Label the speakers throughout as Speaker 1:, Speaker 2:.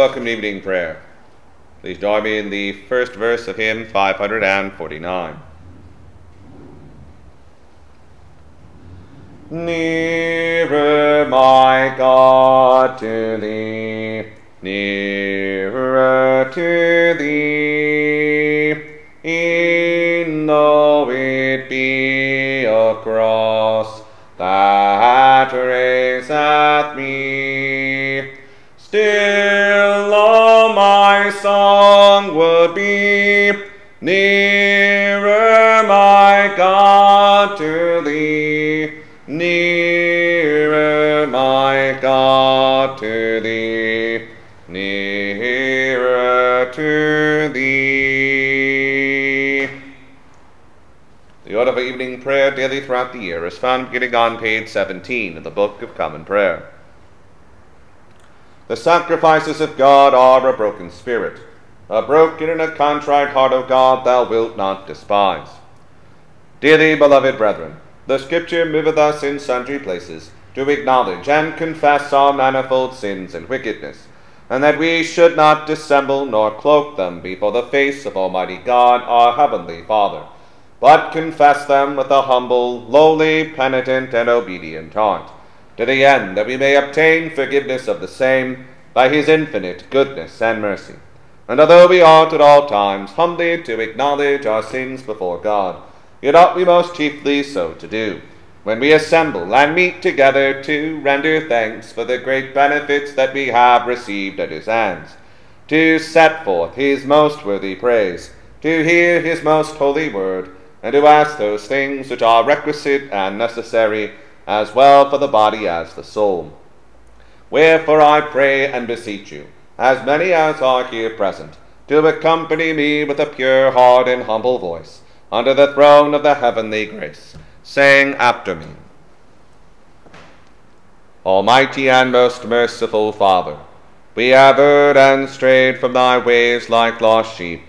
Speaker 1: Welcome to evening prayer. Please join me in the first verse of hymn 549. Nearer, my God, to thee, nearer to thee, e'en though it be a cross that raiseth me, still be, nearer, my God, to thee, nearer, my God, to thee, nearer to thee. The order for evening prayer daily throughout the year is found beginning on page 17 of the Book of Common Prayer. The sacrifices of God are a broken spirit. A broken and a contrite heart, O God, thou wilt not despise. Dearly beloved brethren, the Scripture moveth us in sundry places to acknowledge and confess our manifold sins and wickedness, and that we should not dissemble nor cloak them before the face of Almighty God, our heavenly Father, but confess them with a humble, lowly, penitent, and obedient heart, to the end that we may obtain forgiveness of the same by his infinite goodness and mercy. And although we ought at all times humbly to acknowledge our sins before God, yet ought we most chiefly so to do, when we assemble and meet together to render thanks for the great benefits that we have received at his hands, to set forth his most worthy praise, to hear his most holy word, and to ask those things which are requisite and necessary, as well for the body as the soul. Wherefore I pray and beseech you, as many as are here present, to accompany me with a pure heart and humble voice, under the throne of the heavenly grace, saying after me, Almighty and most merciful Father, we have erred and strayed from thy ways like lost sheep.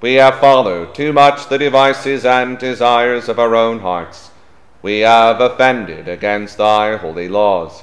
Speaker 1: We have followed too much the devices and desires of our own hearts. We have offended against thy holy laws.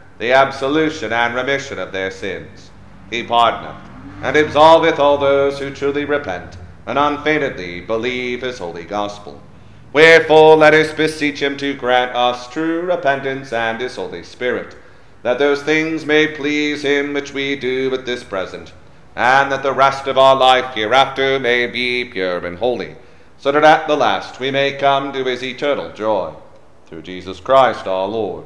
Speaker 1: the absolution and remission of their sins. He pardoneth and absolveth all those who truly repent and unfeignedly believe his holy gospel. Wherefore let us beseech him to grant us true repentance and his Holy Spirit, that those things may please him which we do at this present, and that the rest of our life hereafter may be pure and holy, so that at the last we may come to his eternal joy. Through Jesus Christ our Lord.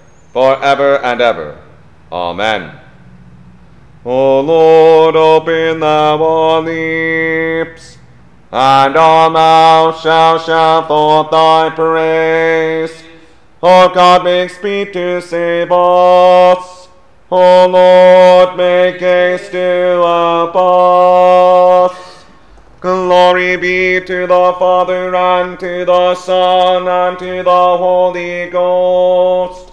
Speaker 1: for ever and ever. Amen. O Lord, open thou our lips, and our mouth shall shout forth thy praise. O God, make speed to save us. O Lord, make haste to help us. Glory be to the Father, and to the Son, and to the Holy Ghost,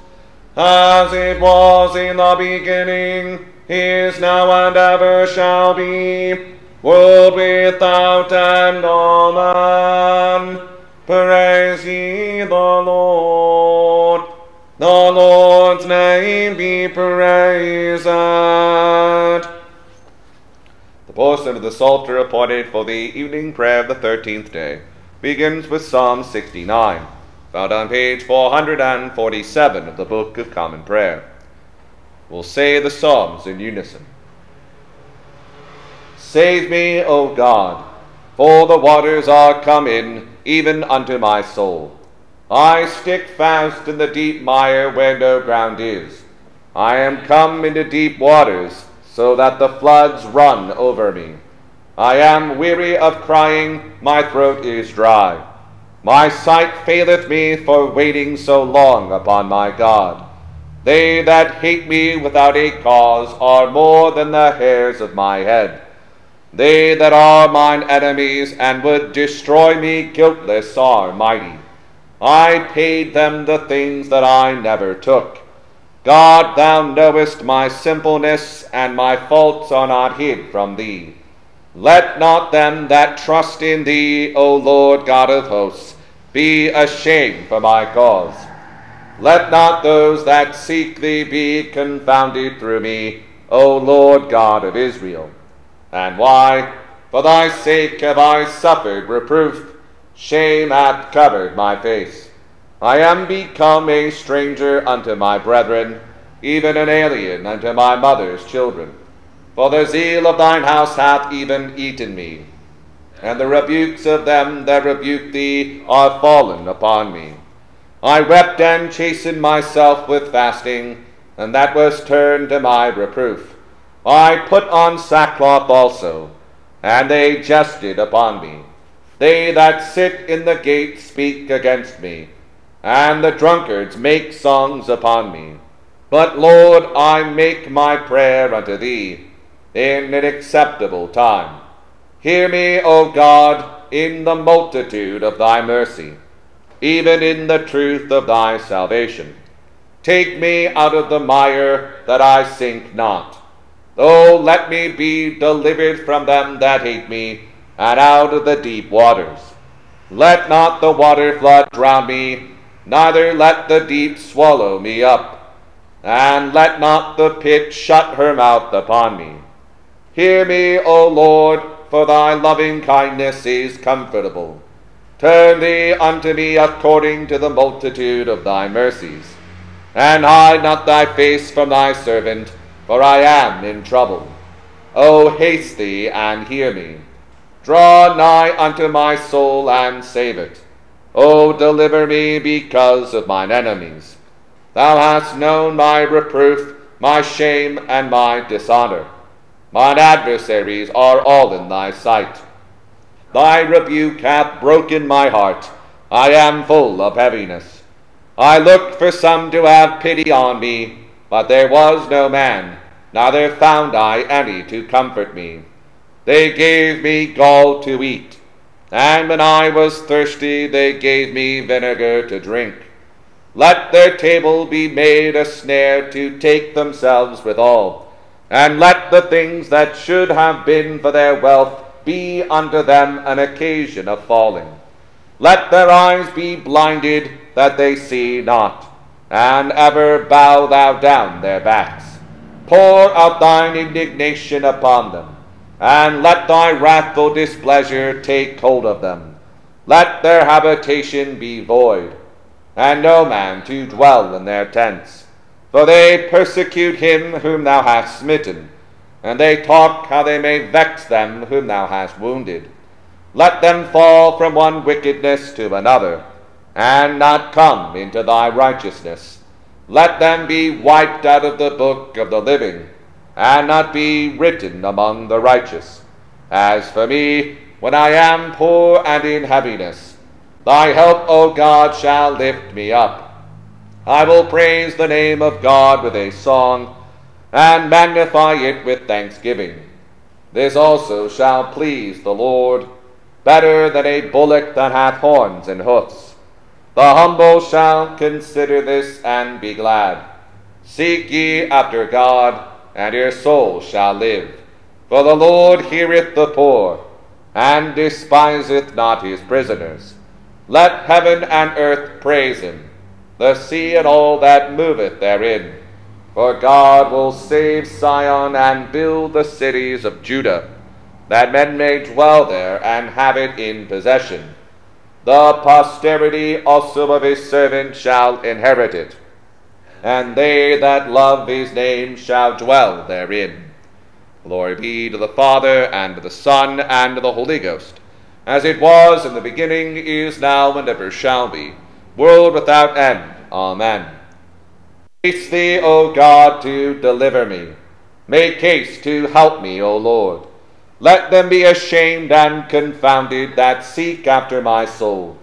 Speaker 1: as it was in the beginning, is now and ever shall be, world without end. Amen. Praise ye the Lord. The Lord's name be praised. The portion of the Psalter appointed for the evening prayer of the thirteenth day begins with Psalm 69, found on page 447 of the Book of Common Prayer. We'll say the Psalms in unison. Save me, O God, for the waters are come in, even unto my soul. I stick fast in the deep mire where no ground is. I am come into deep waters, so that the floods run over me. I am weary of crying, my throat is dry. My sight faileth me for waiting so long upon my God. They that hate me without a cause are more than the hairs of my head. They that are mine enemies and would destroy me guiltless are mighty. I paid them the things that I never took. God, thou knowest my simpleness, and my faults are not hid from thee. Let not them that trust in thee, O Lord God of hosts, be ashamed for my cause. Let not those that seek thee be confounded through me, O Lord God of Israel. And why? For thy sake have I suffered reproof. Shame hath covered my face. I am become a stranger unto my brethren, even an alien unto my mother's children. For the zeal of thine house hath even eaten me, and the rebukes of them that rebuke thee are fallen upon me. I wept and chastened myself with fasting, and that was turned to my reproof. I put on sackcloth also, and they jested upon me. They that sit in the gate speak against me, and the drunkards make songs upon me. But, Lord, I make my prayer unto thee in an acceptable time. Hear me, O God, in the multitude of thy mercy even in the truth of thy salvation. Take me out of the mire, that I sink not. Oh, let me be delivered from them that hate me, and out of the deep waters. Let not the water flood drown me, neither let the deep swallow me up, and let not the pit shut her mouth upon me. Hear me, O Lord, for thy loving kindness is comfortable. Turn thee unto me according to the multitude of thy mercies, and hide not thy face from thy servant, for I am in trouble. O haste thee and hear me. Draw nigh unto my soul and save it. O deliver me because of mine enemies. Thou hast known my reproof, my shame, and my dishonor. Mine adversaries are all in thy sight. Thy rebuke hath broken my heart. I am full of heaviness. I looked for some to have pity on me, but there was no man, neither found I any to comfort me. They gave me gall to eat, and when I was thirsty, they gave me vinegar to drink. Let their table be made a snare to take themselves withal, and let the things that should have been for their wealth be unto them an occasion of falling. Let their eyes be blinded that they see not, and ever bow thou down their backs. Pour out thine indignation upon them, and let thy wrathful displeasure take hold of them. Let their habitation be void, and no man to dwell in their tents. For they persecute him whom thou hast smitten and they talk how they may vex them whom thou hast wounded. Let them fall from one wickedness to another, and not come into thy righteousness. Let them be wiped out of the book of the living, and not be written among the righteous. As for me, when I am poor and in heaviness, thy help, O God, shall lift me up. I will praise the name of God with a song and magnify it with thanksgiving. This also shall please the Lord, better than a bullock that hath horns and hoofs. The humble shall consider this and be glad. Seek ye after God, and your soul shall live. For the Lord heareth the poor, and despiseth not his prisoners. Let heaven and earth praise him, the sea and all that moveth therein. For God will save Zion and build the cities of Judah, that men may dwell there and have it in possession. The posterity also of his servant shall inherit it, and they that love his name shall dwell therein. Glory be to the Father, and to the Son, and to the Holy Ghost, as it was in the beginning, is now, and ever shall be, world without end. Amen. Haste thee, O God, to deliver me. Make haste to help me, O Lord. Let them be ashamed and confounded that seek after my soul.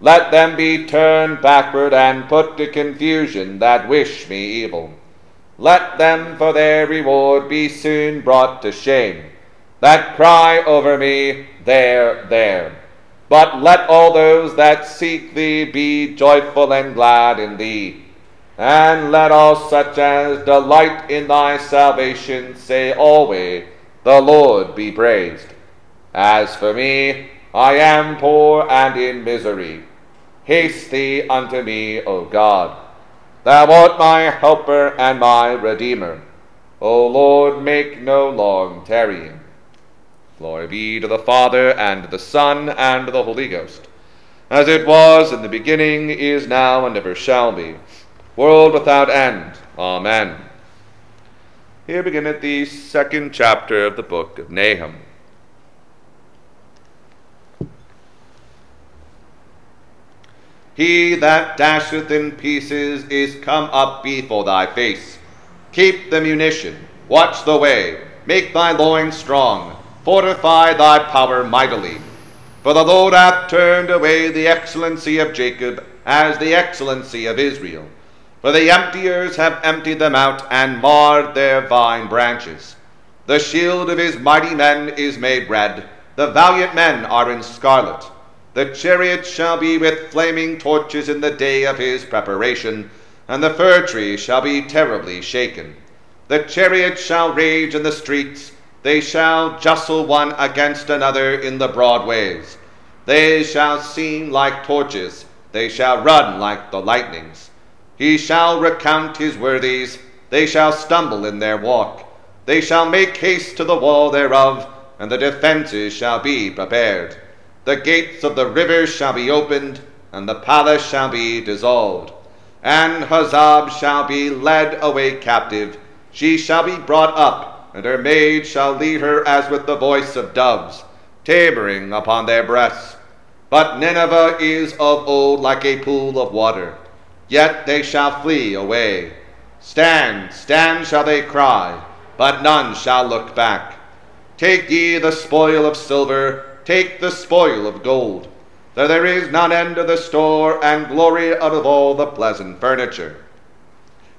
Speaker 1: Let them be turned backward and put to confusion that wish me evil. Let them for their reward be soon brought to shame, that cry over me, There, there. But let all those that seek thee be joyful and glad in thee. And let all such as delight in thy salvation say always, The Lord be praised. As for me, I am poor and in misery. Haste thee unto me, O God. Thou art my helper and my redeemer. O Lord, make no long tarrying. Glory be to the Father, and to the Son, and to the Holy Ghost, as it was in the beginning, is now, and ever shall be, world without end. Amen. Here beginneth the second chapter of the book of Nahum. He that dasheth in pieces is come up before thy face. Keep the munition, watch the way, make thy loins strong, fortify thy power mightily. For the Lord hath turned away the excellency of Jacob as the excellency of Israel. For the emptiers have emptied them out and marred their vine branches. The shield of his mighty men is made red, the valiant men are in scarlet. The chariot shall be with flaming torches in the day of his preparation, and the fir tree shall be terribly shaken. The chariot shall rage in the streets, they shall jostle one against another in the broad ways. They shall seem like torches, they shall run like the lightnings. He shall recount his worthies, they shall stumble in their walk. They shall make haste to the wall thereof, and the defences shall be prepared. The gates of the rivers shall be opened, and the palace shall be dissolved. And Huzzab shall be led away captive. She shall be brought up, and her maid shall lead her as with the voice of doves, tabering upon their breasts. But Nineveh is of old like a pool of water, yet they shall flee away. Stand, stand shall they cry, but none shall look back. Take ye the spoil of silver, take the spoil of gold, that there is none end of the store, and glory out of all the pleasant furniture.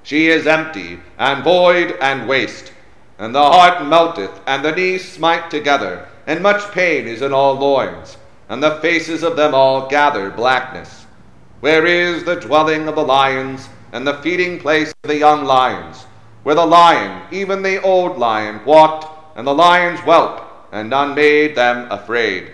Speaker 1: She is empty, and void, and waste, and the heart melteth, and the knees smite together, and much pain is in all loins, and the faces of them all gather blackness. Where is the dwelling of the lions, and the feeding place of the young lions, where the lion, even the old lion, walked, and the lions whelp, and none made them afraid.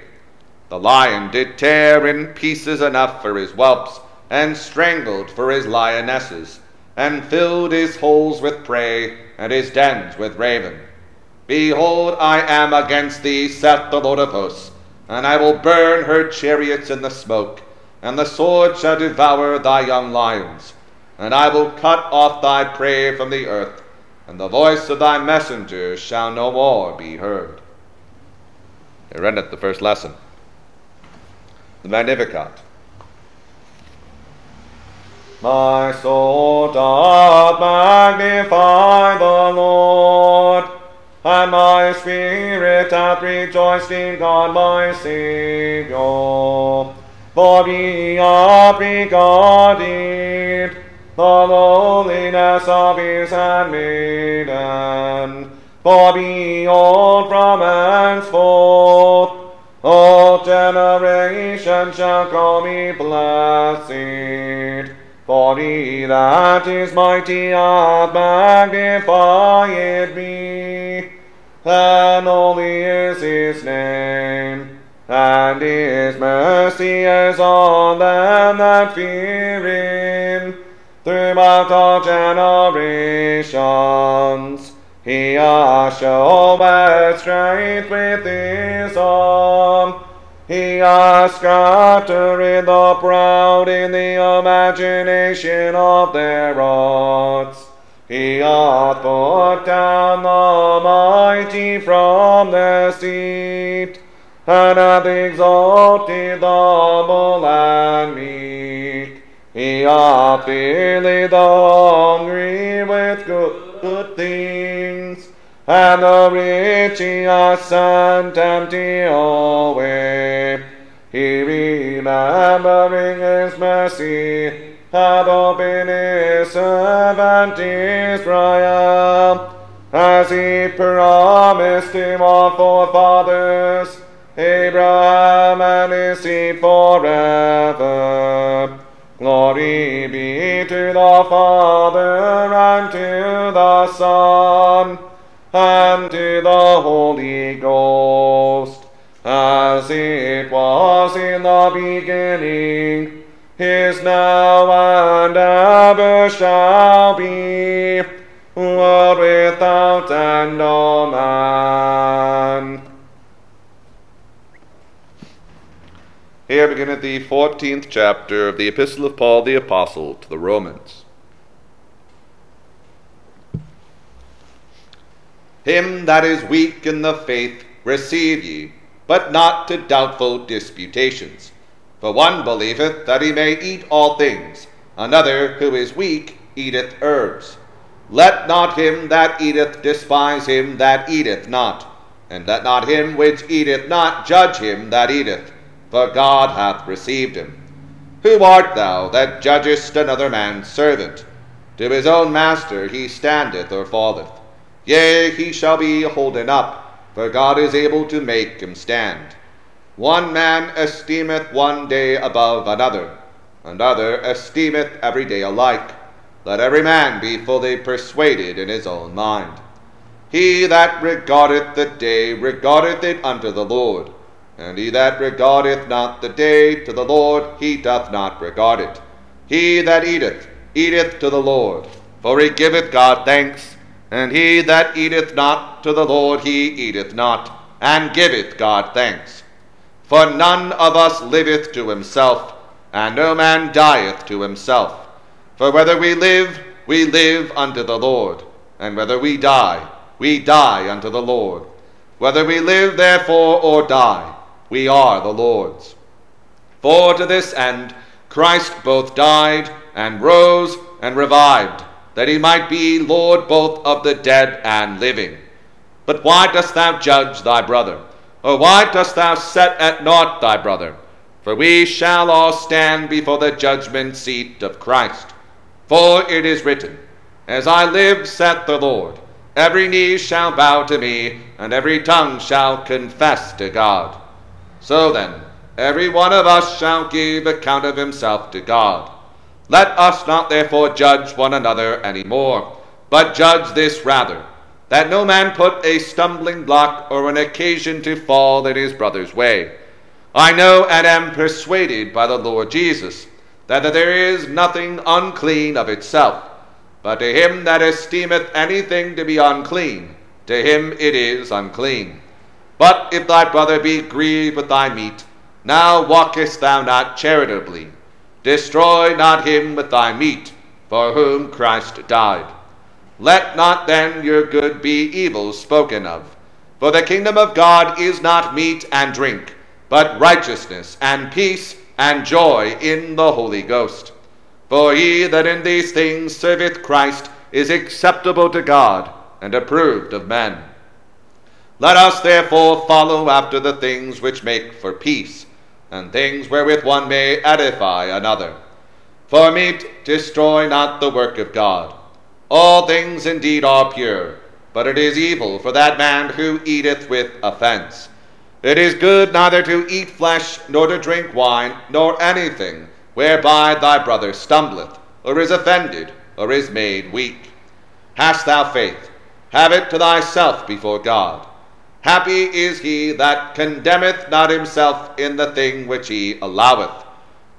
Speaker 1: The lion did tear in pieces enough for his whelps, and strangled for his lionesses, and filled his holes with prey, and his dens with raven. Behold, I am against thee, saith the Lord of hosts, and I will burn her chariots in the smoke, and the sword shall devour thy young lions, and I will cut off thy prey from the earth, and the voice of thy messengers shall no more be heard. Here endeth the first lesson. The Magnificat. My soul doth magnify the Lord, and my spirit hath rejoiced in God my Saviour. For he hath regarded the lowliness of his handmaiden. For behold, from that is mighty hath magnified me, and holy is his name, and his mercy is on them that fear him throughout all generations. He hath showed strength with his arm. He hath scattered the proud in the imagination of and hath exalted the humble and meek. He hath filled the hungry with good, good things, and the rich he hath sent empty away. He remembering his mercy hath opened his servant Israel, as he promised him our forefathers, Abraham and his seed forever. Glory be to the Father and to the Son and to the Holy Ghost, as it was in the beginning, is now, and ever shall be, world without end. Amen. Here beginneth the fourteenth chapter of the Epistle of Paul the Apostle to the Romans. Him that is weak in the faith receive ye, but not to doubtful disputations. For one believeth that he may eat all things, another who is weak eateth herbs. Let not him that eateth despise him that eateth not, and let not him which eateth not judge him that eateth, for God hath received him. Who art thou that judgest another man's servant? To his own master he standeth or falleth. Yea, he shall be holden up, for God is able to make him stand. One man esteemeth one day above another, and other esteemeth every day alike. Let every man be fully persuaded in his own mind. He that regardeth the day regardeth it unto the Lord, and he that regardeth not the day to the Lord, he doth not regard it. He that eateth, eateth to the Lord, for he giveth God thanks. And he that eateth not to the Lord, he eateth not, and giveth God thanks. For none of us liveth to himself, and no man dieth to himself. For whether we live, we live unto the Lord, and whether we die, we die unto the Lord. Whether we live, therefore, or die, we are the Lord's. For to this end Christ both died, and rose, and revived, that he might be Lord both of the dead and living. But why dost thou judge thy brother? Or why dost thou set at naught thy brother? For we shall all stand before the judgment seat of Christ. For it is written, As I live, saith the Lord, every knee shall bow to me, and every tongue shall confess to God. So then, every one of us shall give account of himself to God. Let us not therefore judge one another any more, but judge this rather, that no man put a stumbling block or an occasion to fall in his brother's way. I know and am persuaded by the Lord Jesus that there is nothing unclean of itself, but to him that esteemeth anything to be unclean, to him it is unclean. But if thy brother be grieved with thy meat, now walkest thou not charitably. Destroy not him with thy meat, for whom Christ died. Let not then your good be evil spoken of. For the kingdom of God is not meat and drink, but righteousness and peace and joy in the Holy Ghost. For he that in these things serveth Christ is acceptable to God and approved of men. Let us therefore follow after the things which make for peace, and things wherewith one may edify another. For meat destroy not the work of God. All things indeed are pure, but it is evil for that man who eateth with offense. It is good neither to eat flesh, nor to drink wine, nor anything whereby thy brother stumbleth, or is offended, or is made weak. Hast thou faith? Have it to thyself before God. Happy is he that condemneth not himself in the thing which he alloweth.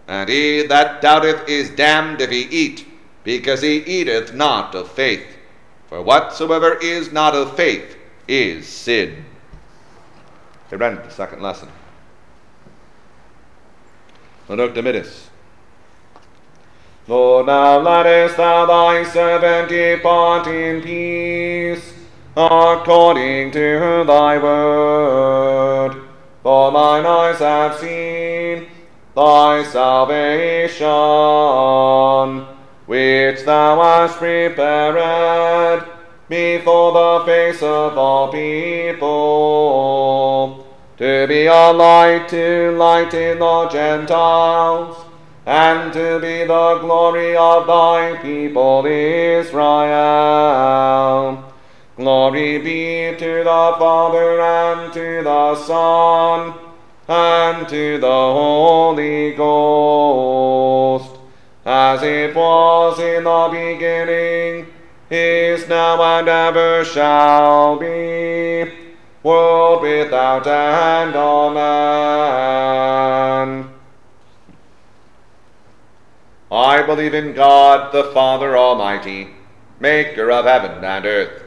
Speaker 1: And he that doubteth is damned if he eat, because he eateth not of faith. For whatsoever is not of faith is sin. We read the second lesson. Nunc Dimittis. Lord, now lettest thou thy servant depart in peace, according to thy word. For mine eyes have seen thy salvation, which thou hast prepared before the face of all people, to be a light to lighten the Gentiles, and to be the glory of thy people Israel. Glory be to the Father and to the Son and to the Holy Ghost, as it was in the beginning, is now, and ever shall be, world without end. Amen. I believe in God, the Father Almighty, maker of heaven and earth,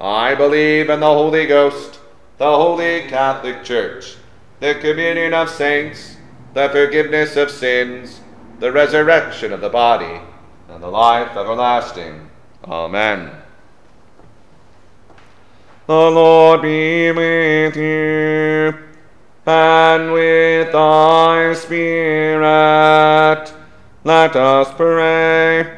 Speaker 1: I believe in the Holy Ghost the Holy Catholic Church, the communion of saints, the forgiveness of sins, the resurrection of the body, and the life everlasting. Amen. The Lord be with you, and with thy spirit. Let us pray.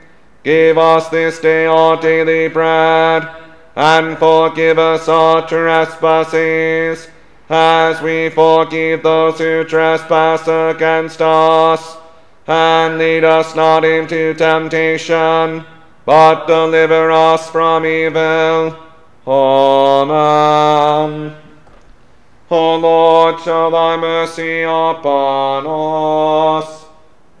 Speaker 1: Give us this day our daily bread, and forgive us our trespasses as we forgive those who trespass against us. And lead us not into temptation, but deliver us from evil. Amen. O Lord, show thy mercy upon us,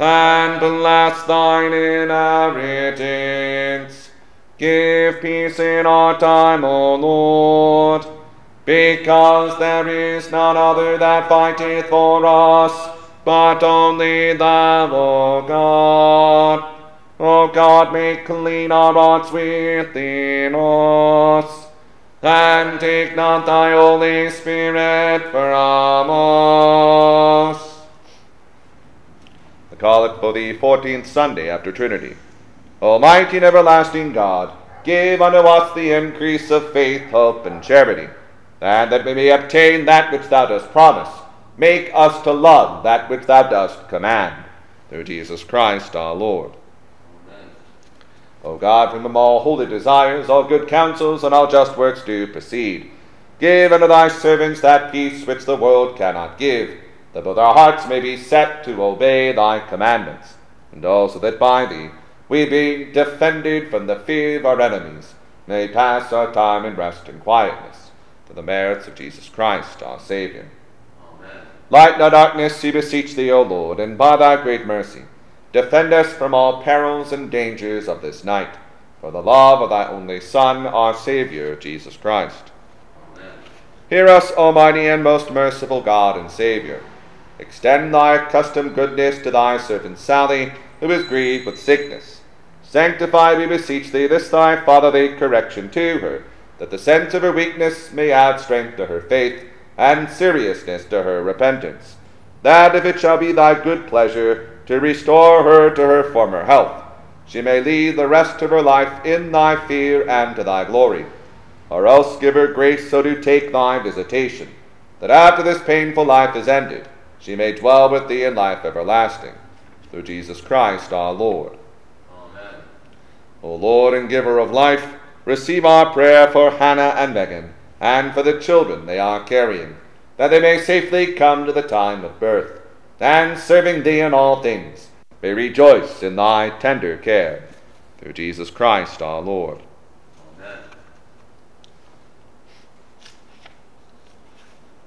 Speaker 1: and bless thine inheritance. Give peace in our time, O Lord because there is none other that fighteth for us, but only thou, O God. O God, make clean our hearts within us, and take not thy Holy Spirit from us. The it for the fourteenth Sunday after Trinity. Almighty and everlasting God, give unto us the increase of faith, hope, and charity and that we may obtain that which thou dost promise. Make us to love that which thou dost command. Through Jesus Christ our Lord. Amen. O God, from whom all holy desires, all good counsels, and all just works do proceed, give unto thy servants that peace which the world cannot give, that both our hearts may be set to obey thy commandments, and also that by thee we be defended from the fear of our enemies may pass our time in rest and quietness, for the merits of Jesus Christ our Saviour.
Speaker 2: Amen.
Speaker 1: Lighten our darkness, we beseech thee, O Lord, and by thy great mercy, defend us from all perils and dangers of this night, for the love of thy only Son, our Saviour, Jesus Christ.
Speaker 2: Amen.
Speaker 1: Hear us, Almighty and most merciful God and Saviour. Extend thy accustomed goodness to thy servant Sally, who is grieved with sickness. Sanctify, we beseech thee, this thy fatherly correction to her, that the sense of her weakness may add strength to her faith, and seriousness to her repentance. That if it shall be thy good pleasure to restore her to her former health, she may lead the rest of her life in thy fear and to thy glory. Or else give her grace so to take thy visitation, that after this painful life is ended, she may dwell with thee in life everlasting. Through Jesus Christ our Lord.
Speaker 2: Amen.
Speaker 1: O Lord and giver of life, receive our prayer for Hannah and Megan, and for the children they are carrying, that they may safely come to the time of birth, and serving thee in all things, may rejoice in thy tender care. Through Jesus Christ our Lord.
Speaker 2: Amen.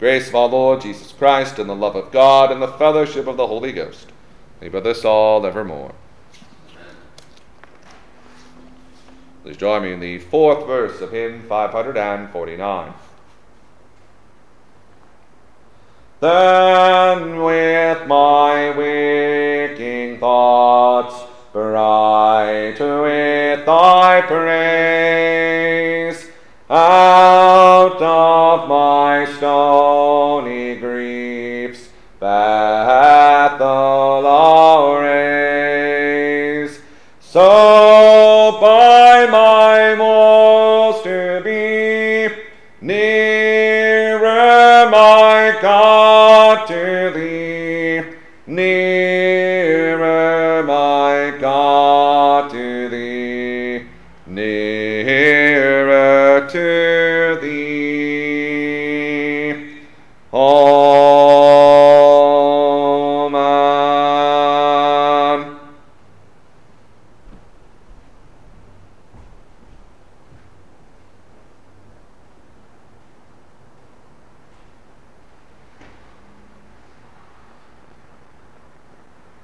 Speaker 1: Grace of our Lord Jesus Christ, and the love of God, and the fellowship of the Holy Ghost be with us all evermore. Please join me in the fourth verse of hymn 549. Then with my waking thoughts bright with thy praise, out of my